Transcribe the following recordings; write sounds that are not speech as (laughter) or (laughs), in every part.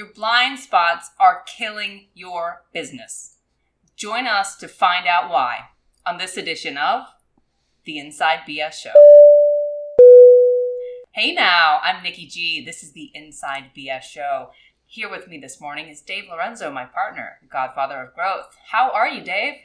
Your blind spots are killing your business. Join us to find out why on this edition of The Inside BS Show. Hey now, I'm Nikki G. This is the Inside BS Show. Here with me this morning is Dave Lorenzo, my partner, the godfather of growth. How are you, Dave?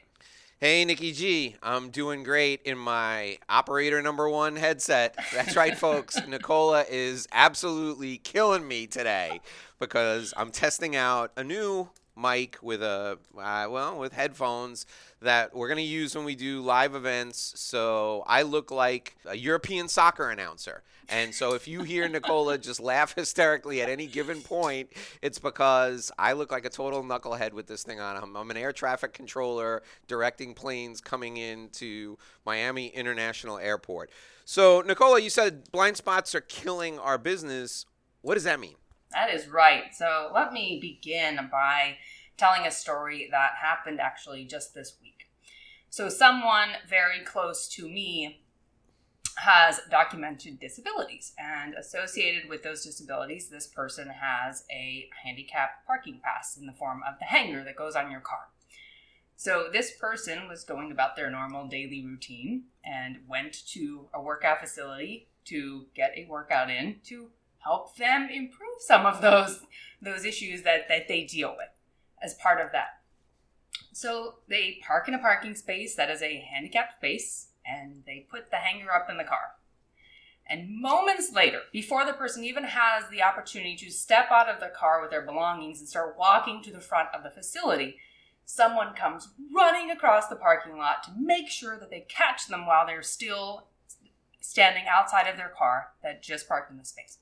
Hey, Nikki G. I'm doing great in my operator number one headset. That's right, (laughs) folks. Nicola is absolutely killing me today because I'm testing out a new mic with a uh, well with headphones that we're going to use when we do live events. So i look like a european soccer announcer. And so if you hear nicola (laughs) just laugh (laughs) hysterically at any given point it's because i look like a total knucklehead with this thing on. I'm, I'm an air traffic controller directing planes coming into miami international airport. So nicola you said blind spots are killing our business. What does that mean that is right. So let me begin by telling a story that happened actually just this week. So, someone very close to me has documented disabilities, and associated with those disabilities, this person has a handicap parking pass in the form of the hanger that goes on your car. So, this person was going about their normal daily routine and went to a workout facility to get a workout in to help them improve some of those those issues that, that they deal with as part of that. So they park in a parking space that is a handicapped space and they put the hanger up in the car. And moments later, before the person even has the opportunity to step out of the car with their belongings and start walking to the front of the facility, someone comes running across the parking lot to make sure that they catch them while they're still standing outside of their car that just parked in the space.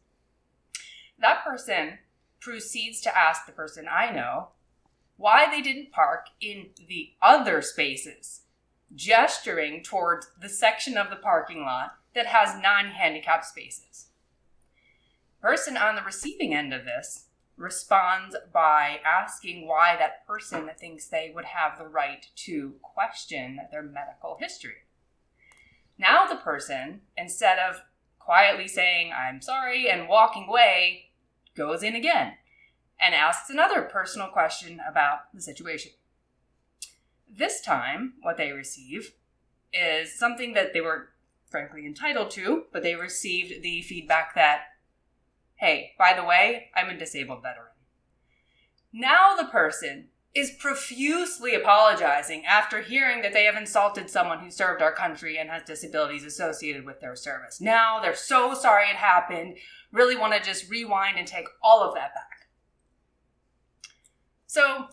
That person proceeds to ask the person I know why they didn't park in the other spaces, gesturing towards the section of the parking lot that has non handicapped spaces. Person on the receiving end of this responds by asking why that person thinks they would have the right to question their medical history. Now, the person, instead of quietly saying, I'm sorry, and walking away, goes in again and asks another personal question about the situation. This time, what they receive is something that they were frankly entitled to, but they received the feedback that, hey, by the way, I'm a disabled veteran. Now the person is profusely apologizing after hearing that they have insulted someone who served our country and has disabilities associated with their service. Now they're so sorry it happened, really want to just rewind and take all of that back. So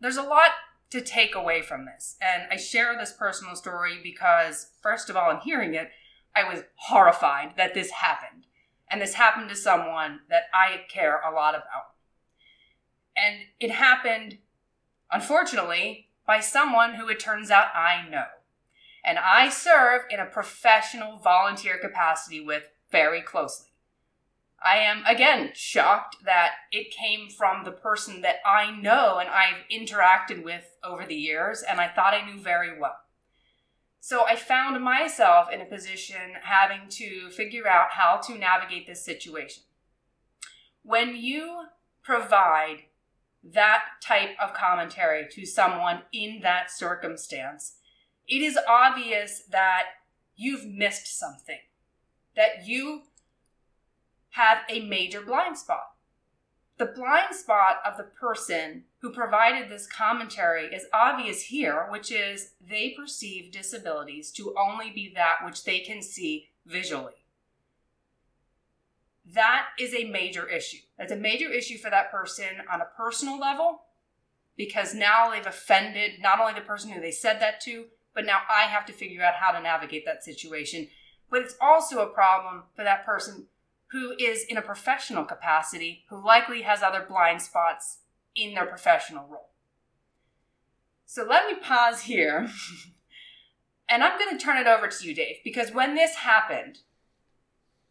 there's a lot to take away from this. And I share this personal story because, first of all, in hearing it, I was horrified that this happened. And this happened to someone that I care a lot about. And it happened unfortunately, by someone who it turns out I know. And I serve in a professional volunteer capacity with very closely. I am again shocked that it came from the person that I know and I've interacted with over the years and I thought I knew very well. So I found myself in a position having to figure out how to navigate this situation. When you provide that type of commentary to someone in that circumstance, it is obvious that you've missed something, that you have a major blind spot. The blind spot of the person who provided this commentary is obvious here, which is they perceive disabilities to only be that which they can see visually that is a major issue. That's a major issue for that person on a personal level because now they've offended not only the person who they said that to, but now I have to figure out how to navigate that situation. But it's also a problem for that person who is in a professional capacity, who likely has other blind spots in their professional role. So let me pause here. (laughs) and I'm going to turn it over to you, Dave, because when this happened,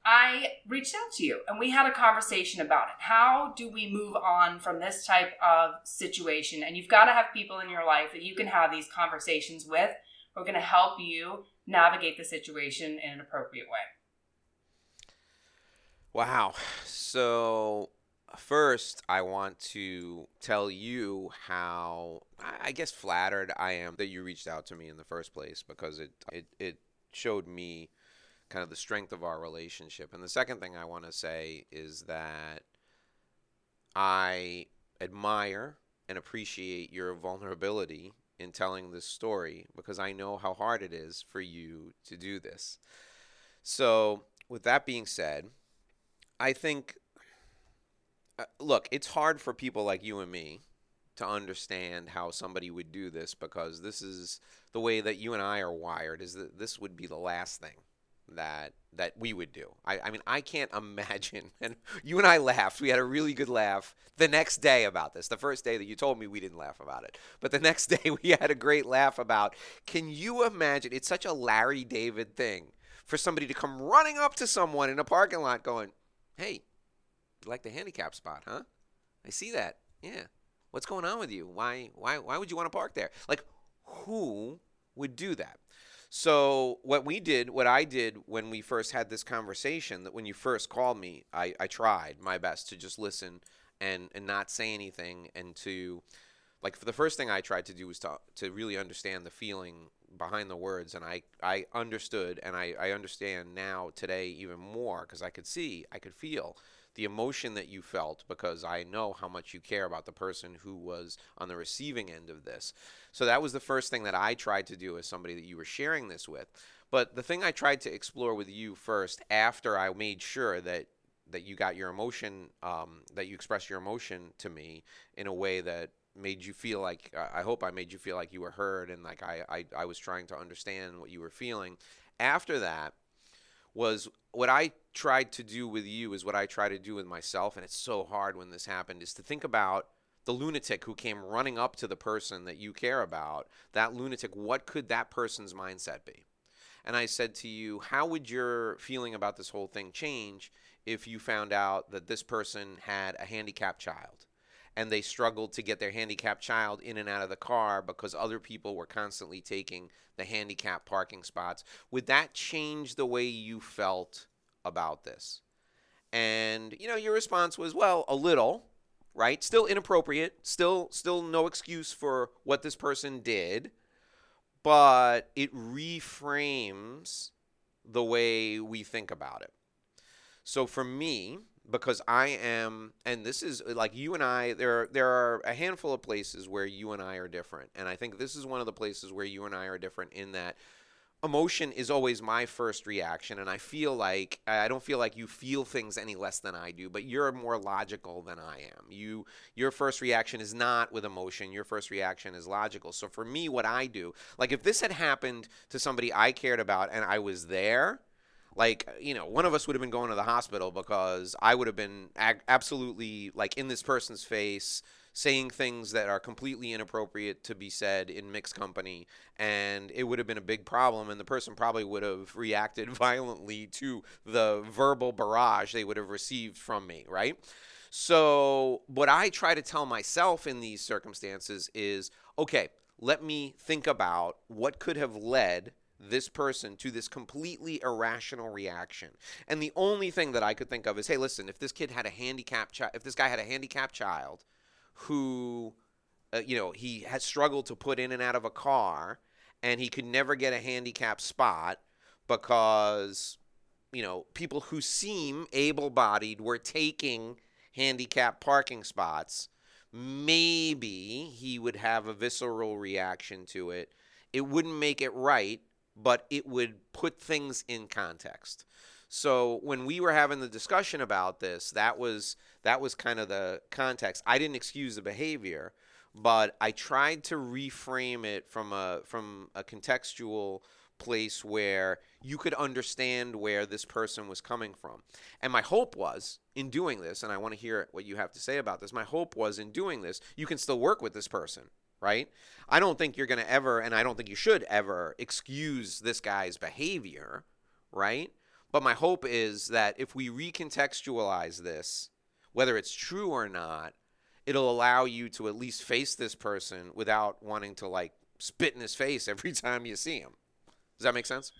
I reached out to you and we had a conversation about it. How do we move on from this type of situation? And you've got to have people in your life that you can have these conversations with who are going to help you navigate the situation in an appropriate way. Wow. So First, I want to tell you how I guess flattered I am that you reached out to me in the first place because it it, it showed me kind of the strength of our relationship. And the second thing I want to say is that I admire and appreciate your vulnerability in telling this story because I know how hard it is for you to do this. So, with that being said, I think, uh, look, it's hard for people like you and me to understand how somebody would do this because this is the way that you and I are wired is that this would be the last thing that that we would do. I, I mean, I can't imagine. (laughs) And you and I laughed. We had a really good laugh the next day about this. The first day that you told me we didn't laugh about it, but the (laughs) next day we had a great laugh about. Can you imagine? It's such a Larry David thing for somebody to come running up to someone in a parking lot, going, "Hey, you like the handicap spot, huh? I see that. Yeah. What's going on with you? Why why why would you want to park there? Like, who would do that?" So what we did, what I did when we first had this conversation, that when you first called me, I, I tried my best to just listen and and not say anything and to like for the first thing I tried to do was to to really understand the feeling behind the words and I I understood and I, I understand now today even more because I could see I could feel the emotion that you felt because I know how much you care about the person who was on the receiving end of this. So that was the first thing that I tried to do as somebody that you were sharing this with. But the thing I tried to explore with you first, after I made sure that that you got your emotion, um, that you expressed your emotion to me in a way that made you feel like I hope I made you feel like you were heard and like I, I, I was trying to understand what you were feeling. After that, was what I tried to do with you is what I try to do with myself, and it's so hard when this happened, is to think about the lunatic who came running up to the person that you care about. That lunatic, what could that person's mindset be? And I said to you, how would your feeling about this whole thing change if you found out that this person had a handicapped child? And they struggled to get their handicapped child in and out of the car because other people were constantly taking the handicapped parking spots. Would that change the way you felt about this? And you know, your response was, well, a little, right? Still inappropriate, still still no excuse for what this person did, but it reframes the way we think about it. So for me, because I am, and this is like you and I. There, there are a handful of places where you and I are different, and I think this is one of the places where you and I are different in that emotion is always my first reaction, and I feel like I don't feel like you feel things any less than I do, but you're more logical than I am. You, your first reaction is not with emotion. Your first reaction is logical. So for me, what I do, like if this had happened to somebody I cared about and I was there like you know one of us would have been going to the hospital because i would have been ag- absolutely like in this person's face saying things that are completely inappropriate to be said in mixed company and it would have been a big problem and the person probably would have (laughs) reacted violently to the verbal barrage they would have received from me right? So what i try to tell myself in these circumstances is okay let me think about what could have led this person to this completely irrational reaction. And the only thing that I could think of is, hey, listen, if this kid had a handicapped child, if this guy had a handicapped child who, uh, you know, he had struggled to put in and out of a car and he could never get a handicapped spot because, you know, people who seem able bodied were taking handicapped parking spots, maybe he would have a visceral reaction to it. It wouldn't make it right but it would put things in context. So when we were having the discussion about this, that was that was kind of the context. I didn't excuse the behavior, but I tried to reframe it from a from a contextual place where you could understand where this person was coming from. And my hope was in doing this, and I want to hear what you have to say about this. My hope was in doing this, you can still work with this person right? I don't think you're going to ever, and I don't think you should ever, excuse this guy's behavior, right? But my hope is that if we recontextualize this, whether it's true or not, it'll allow you to at least face this person without wanting to like spit in his face (laughs) every time you see him. Does that make sense?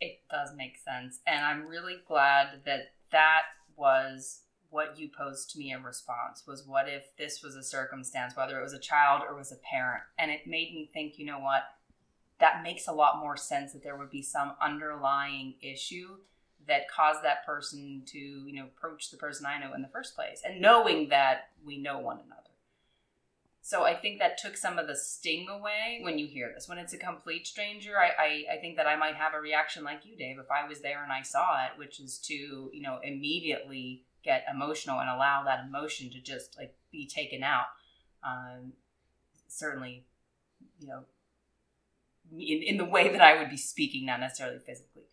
It does make sense. And I'm really glad that that was what you posed to me in response was what if this was a circumstance, whether it was a child or was a parent, and it made me think, you know what, that makes a lot more sense that there would be some underlying issue that caused that person to, you know, approach the person I know in the first place, and knowing that we know one another. So I think that took some of the sting away when you hear this. When it's a complete stranger, I, I, I, think that I might have a reaction like you, Dave, if I was there and I saw it, which is to, you know, immediately get emotional and allow that emotion to just like be taken out. Um, certainly, you know, in, in the way that I would be speaking, not necessarily physically.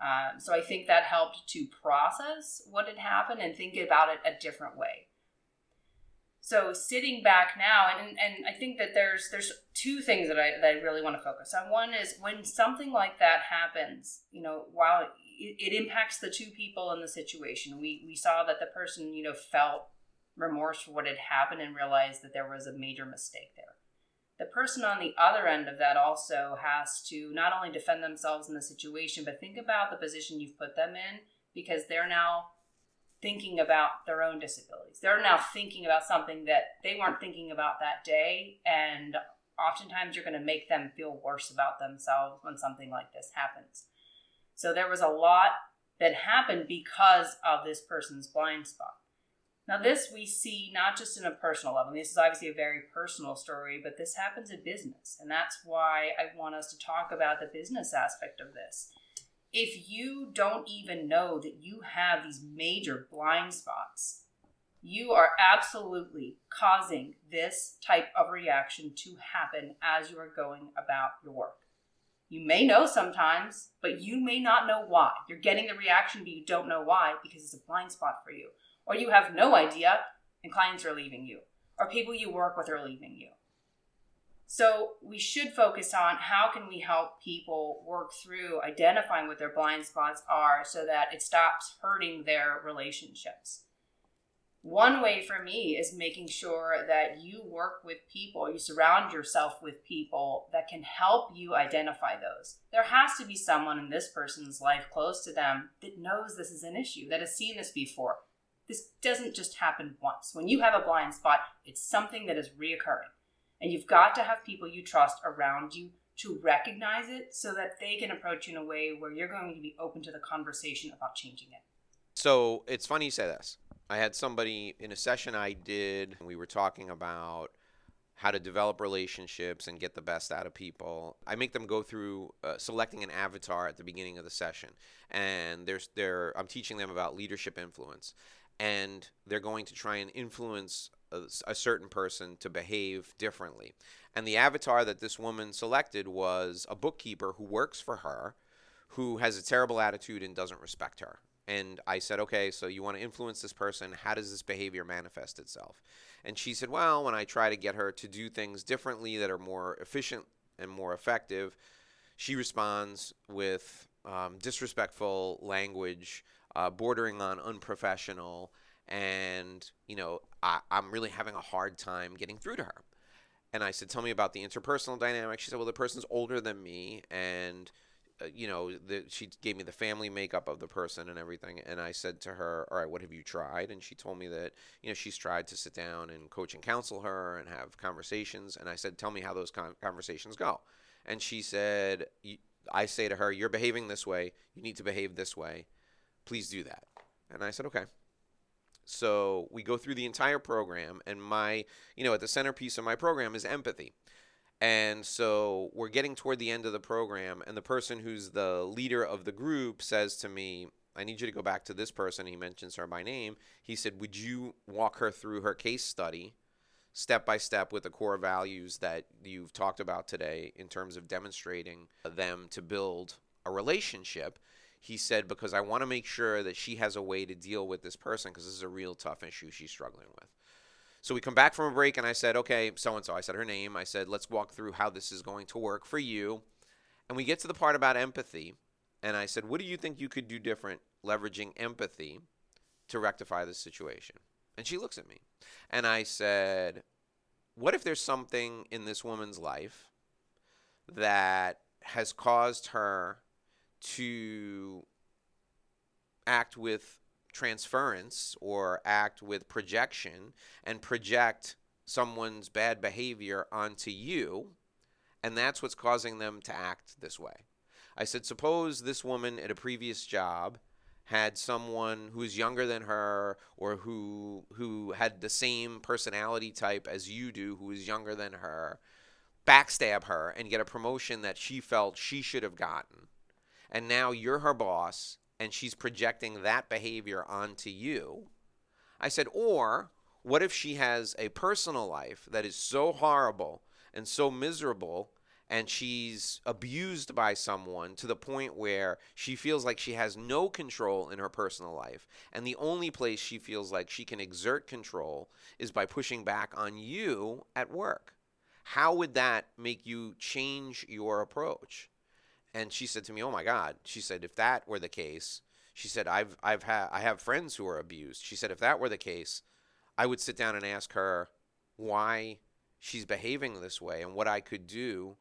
Um, so I think that helped to process what had happened and think about it a different way so sitting back now and, and i think that there's there's two things that i that i really want to focus on one is when something like that happens you know while it, impacts the two people in the situation we we saw that the person you know felt remorse for what had happened and realized that there was a major mistake there the person on the other end of that also has to not only defend themselves in the situation but think about the position you've put them in because they're now thinking about their own disabilities. They're now thinking about something that they weren't thinking about that day. And oftentimes you're going to make them feel worse about themselves when something like this happens. So there was a lot that happened because of this person's blind spot. Now, this we see not just in a personal level. This is obviously a very personal story, but this happens in business. And that's why I want us to talk about the business aspect of this if you don't even know that you have these major blind spots, you are absolutely causing this type of reaction to happen as you are going about your work. You may know sometimes, but you may not know why. You're getting the reaction, but you don't know why because it's a blind spot for you. Or you have no idea and clients are leaving you, or people you work with are leaving you. So we should focus on how can we help people work through identifying what their blind spots are so that it stops hurting their relationships. One way for me is making sure that you work with people, you surround yourself with people that can help you identify those. There has to be someone in this person's life close to them that knows this is an issue, that has seen this before. This doesn't just happen once. When you have a blind spot, it's something that is reoccurring. And you've got to have people you trust around you to recognize it so that they can approach you in a way where you're going to be open to the conversation about changing it. So it's funny you say this. I had somebody in a session I did, we were talking about how to develop relationships and get the best out of people. I make them go through uh, selecting an avatar at the beginning of the session, and there's there I'm teaching them about leadership influence, and they're going to try and influence a, a certain person to behave differently. And the avatar that this woman selected was a bookkeeper who works for her, who has a terrible attitude and doesn't respect her. And I said, okay, so you want to influence this person. How does this behavior manifest itself? And she said, well, when I try to get her to do things differently that are more efficient and more effective, she responds with um, disrespectful language, uh, bordering on unprofessional, and you know I, i'm really having a hard time getting through to her and i said tell me about the interpersonal dynamic she said well the person's older than me and uh, you know the, she gave me the family makeup of the person and everything and i said to her all right what have you tried? And she told me that you know she's tried to sit down and coach and counsel her and have conversations and i said tell me how those con- conversations go. And she said i say to her you're behaving this way. You need to behave this way. Please do that and i said okay. So we go through the entire program, and my, you know, at the centerpiece of my program is empathy. And so we're getting toward the end of the program, and the person who's the leader of the group says to me, I need you to go back to this person. He mentions her by name. He said, Would you walk her through her case study step by step with the core values that you've talked about today in terms of demonstrating them to build a relationship? he said, because I want to make sure that she has a way to deal with this person because this is a real tough issue she's struggling with. So we come back from a break, and I said, okay, so and so. I said her name. I said, let's walk through how this is going to work for you. And we get to the part about empathy. And I said, what do you think you could do different leveraging empathy to rectify this situation? And she looks at me. And I said, what if there's something in this woman's life that has caused her to act with transference or act with projection and project someone's bad behavior onto you, and that's what's causing them to act this way. I said, suppose this woman at a previous job had someone who's younger than her or who who had the same personality type as you do who is younger than her backstab her and get a promotion that she felt she should have gotten and now you're her boss and she's projecting that behavior onto you i said or what if she has a personal life that is so horrible and so miserable and she's abused by someone to the point where she feels like she has no control in her personal life. And the only place she feels like she can exert control is by pushing back on you at work. How would that make you change your approach? And she said to me, "Oh my God!" She said, "If that were the case, she said I've I've had I have friends who are abused." She said, "If that were the case, I would sit down and ask her why she's behaving this way and what I could do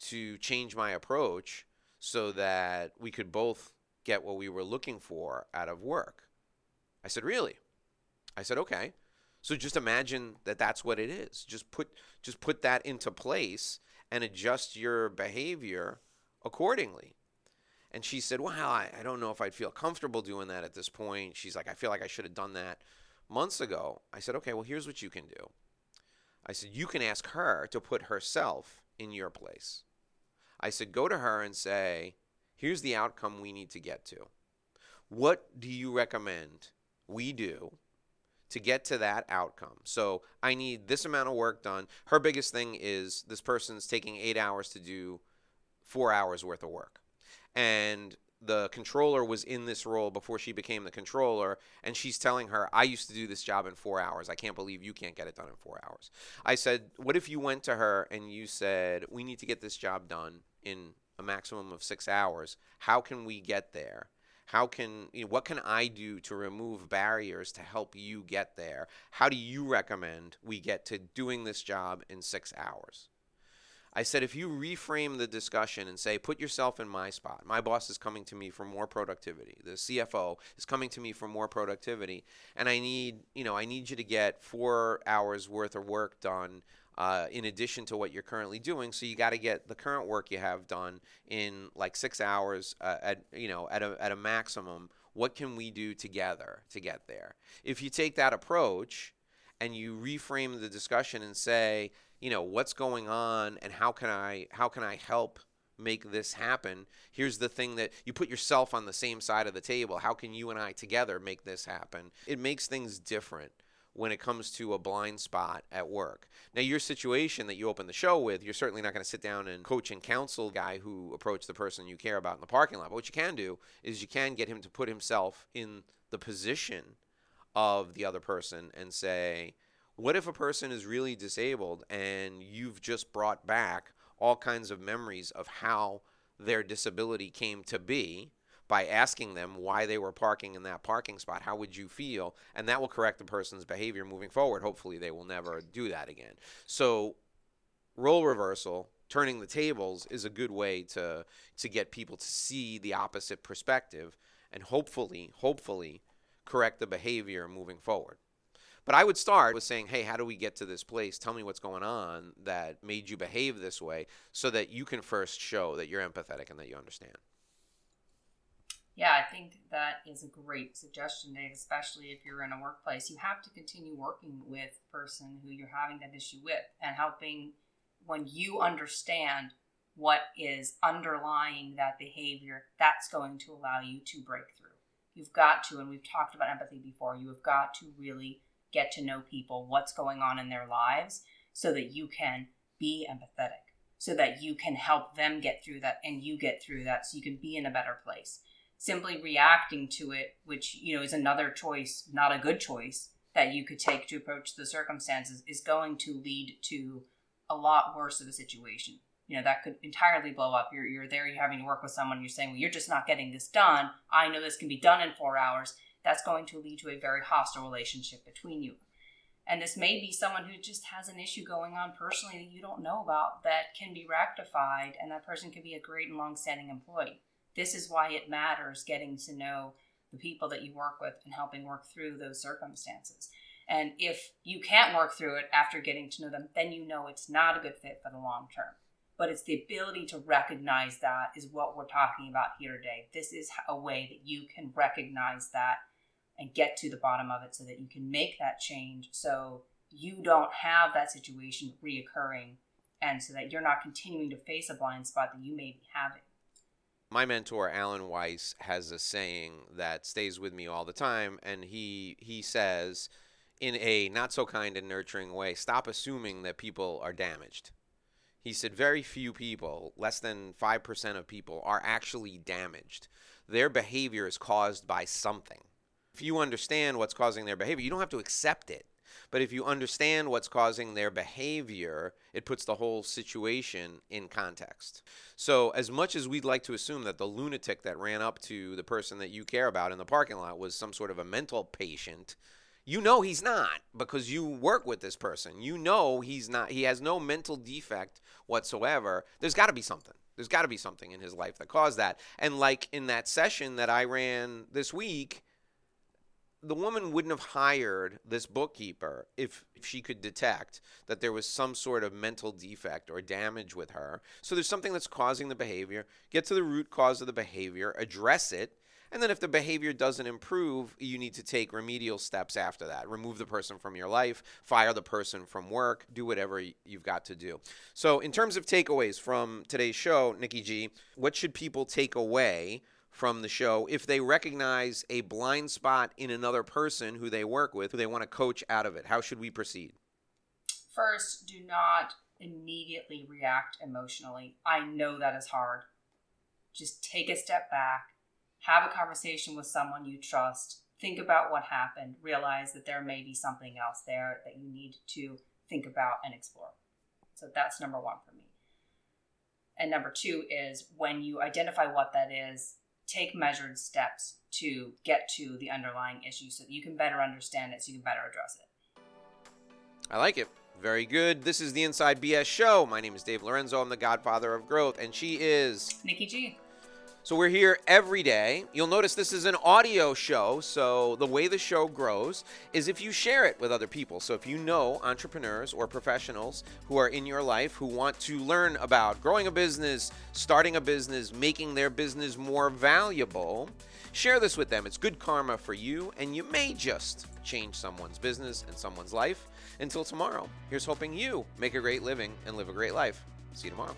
to change my approach so that we could both get what we were looking for out of work. I said, "Really?" I said, "Okay." So just imagine that that's what it is. Just put just put that into place and adjust your behavior accordingly. And she said, Well, I, I don't know if I'd feel comfortable doing that at this point. She's like, I feel like I should have done that months ago. I said, Okay, well, here's what you can do. I said, You can ask her to put herself in your place. I said, Go to her and say, Here's the outcome we need to get to. What do you recommend we do to get to that outcome. So I need this amount of work done. Her biggest thing is this person's taking eight hours to do four hours worth of work. And the controller was in this role before she became the controller, and she's telling her, I used to do this job in four hours. I can't believe you can't get it done in four hours. I said, What if you went to her and you said, We need to get this job done in a maximum of six hours? How can we get there? How can you know, what can I do to remove barriers to help you get there? How do you recommend we get to doing this job in six hours? I said, if you reframe the discussion and say, put yourself in my spot, my boss is coming to me for more productivity. The CFO is coming to me for more productivity, and I need, you know, I need you to get four hours worth of work done uh, in addition to what you're currently doing. So you got to get the current work you have done in like six hours uh, at, you know, at a at a maximum. What can we do together to get there? If you take that approach and you reframe the discussion and say, you know what's going on and how can i how can i help make this happen here's the thing that you put yourself on the same side of the table how can you and i together make this happen it makes things different when it comes to a blind spot at work. Now, your situation that you open the show with, you're certainly not going to sit down and coach and counsel guy who approached the person you care about in the parking lot. But what you can do is you can get him to put himself in the position of the other person and say, what if a person is really disabled and you've just brought back all kinds of memories of how their disability came to be by asking them why they were parking in that parking spot? How would you feel? And that will correct the person's behavior moving forward. Hopefully, they will never do that again. So, role reversal turning the tables is a good way to to get people to see the opposite perspective and hopefully hopefully correct the behavior moving forward but I would start with saying, hey, how do we get to this place? Tell me what's going on that made you behave this way so that you can first show that you're empathetic and that you understand. Yeah, I think that is a great suggestion, Dave, especially if you're in a workplace. You have to continue working with the person who you're having that issue with and helping when you understand what is underlying that behavior, that's going to allow you to break through. You've got to, and we've talked about empathy before, you have got to really get to know people, what's going on in their lives, so that you can be empathetic, so that you can help them get through that and you get through that so you can be in a better place. Simply reacting to it, which, you know, is another choice, not a good choice that you could take to approach the circumstances, is going to lead to a lot worse of a situation. You know, that could entirely blow up. You're, you're there, you're having to work with someone, you're saying, well, you're just not getting this done. I know this can be done in four hours that's going to lead to a very hostile relationship between you. And this may be someone who just has an issue going on personally that you don't know about that can be rectified, and that person can be a great and long standing employee. This is why it matters getting to know the people that you work with and helping work through those circumstances. And if you can't work through it after getting to know them, then you know it's not a good fit for the long term. But it's the ability to recognize that is what we're talking about here today. This is a way that you can recognize that and get to the bottom of it so that you can make that change so you don't have that situation reoccurring and so that you're not continuing to face a blind spot that you may be having. My mentor Alan Weiss has a saying that stays with me all the time and he he says in a not so kind and nurturing way, stop assuming that people are damaged. He said very few people, less than 5% of people are actually damaged. Their behavior is caused by something. If you understand what's causing their behavior, you don't have to accept it. But if you understand what's causing their behavior, it puts the whole situation in context. So, as much as we'd like to assume that the lunatic that ran up to the person that you care about in the parking lot was some sort of a mental patient, you know he's not because you work with this person. You know he's not, he has no mental defect whatsoever. There's got to be something. There's got to be something in his life that caused that. And like in that session that I ran this week, the woman wouldn't have hired this bookkeeper if, if she could detect that there was some sort of mental defect or damage with her. So there's something that's causing the behavior. Get to the root cause of the behavior, address it, and then if the behavior doesn't improve, you need to take remedial steps after that. Remove the person from your life, fire the person from work, do whatever you've got to do. So, in terms of takeaways from today's show, Nikki G, what should people take away from the show if they recognize a blind spot in another person who they work with, who they want to coach out of it? How should we proceed? First, do not immediately react emotionally. I know that is hard. Just take a step back, have a conversation with someone you trust, think about what happened, realize that there may be something else there that you need to think about and explore. So that's number one for me. And number two is when you identify what that is, take measured steps to get to the underlying issue so that you can better understand it so you can better address it. I like it. Very good. This is the Inside BS Show. My name is Dave Lorenzo. I'm the godfather of growth, and she is Nikki G. So we're here every day. You'll notice this is an audio show. So the way the show grows is if you share it with other people. So if you know entrepreneurs or professionals who are in your life who want to learn about growing a business, starting a business, making their business more valuable, share this with them. It's good karma for you, and you may just change someone's business and someone's life. Until tomorrow, here's hoping you make a great living and live a great life. See you tomorrow.